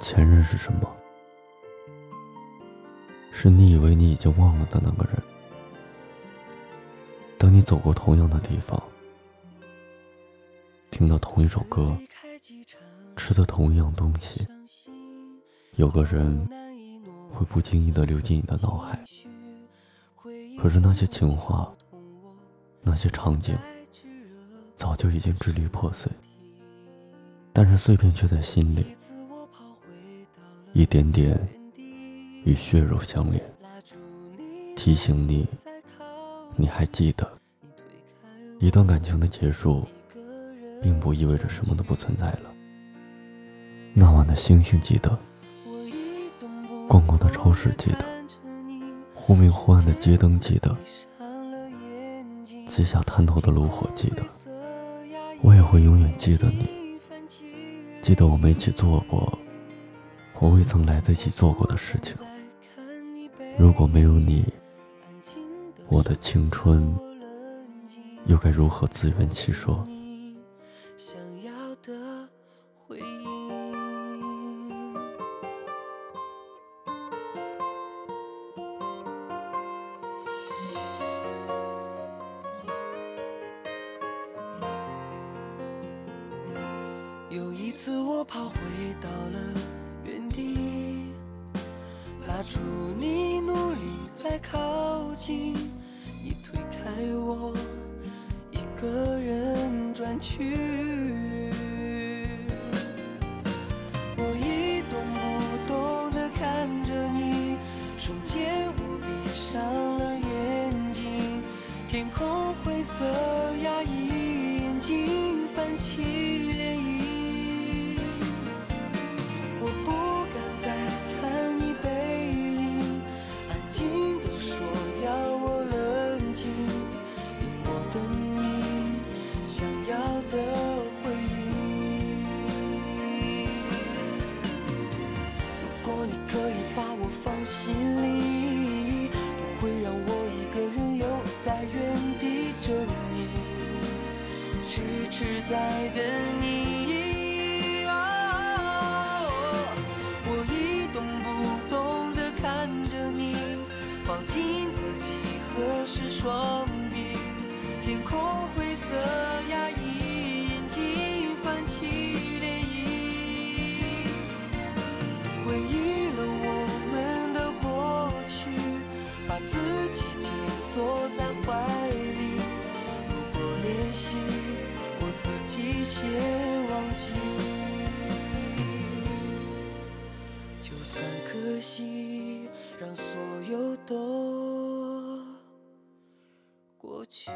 前任是什么？是你以为你已经忘了的那个人。当你走过同样的地方，听到同一首歌，吃的同一样东西，有个人会不经意的流进你的脑海。可是那些情话，那些场景，早就已经支离破碎。但是碎片却在心里，一点点与血肉相连，提醒你，你还记得，一段感情的结束，并不意味着什么都不存在了。那晚的星星记得，逛过的超市记得，忽明忽暗的街灯记得，街下探头的炉火记得，我也会永远记得你。记得我们一起做过我未曾来得及做过的事情。如果没有你，我的青春又该如何自圆其说？有一次我跑回到了原地，拉住你，努力再靠近，你推开我，一个人转去。我一动不动地看着你，瞬间我闭上了眼睛，天空灰色痴痴在等你。我一动不动地看着你，抱紧自己，合十双臂，天空灰色压抑，眼睛泛起涟漪，回忆了我们的过去，把自己紧。锁在怀里，如果练习，自己先忘记。就算可惜，让所有都过去。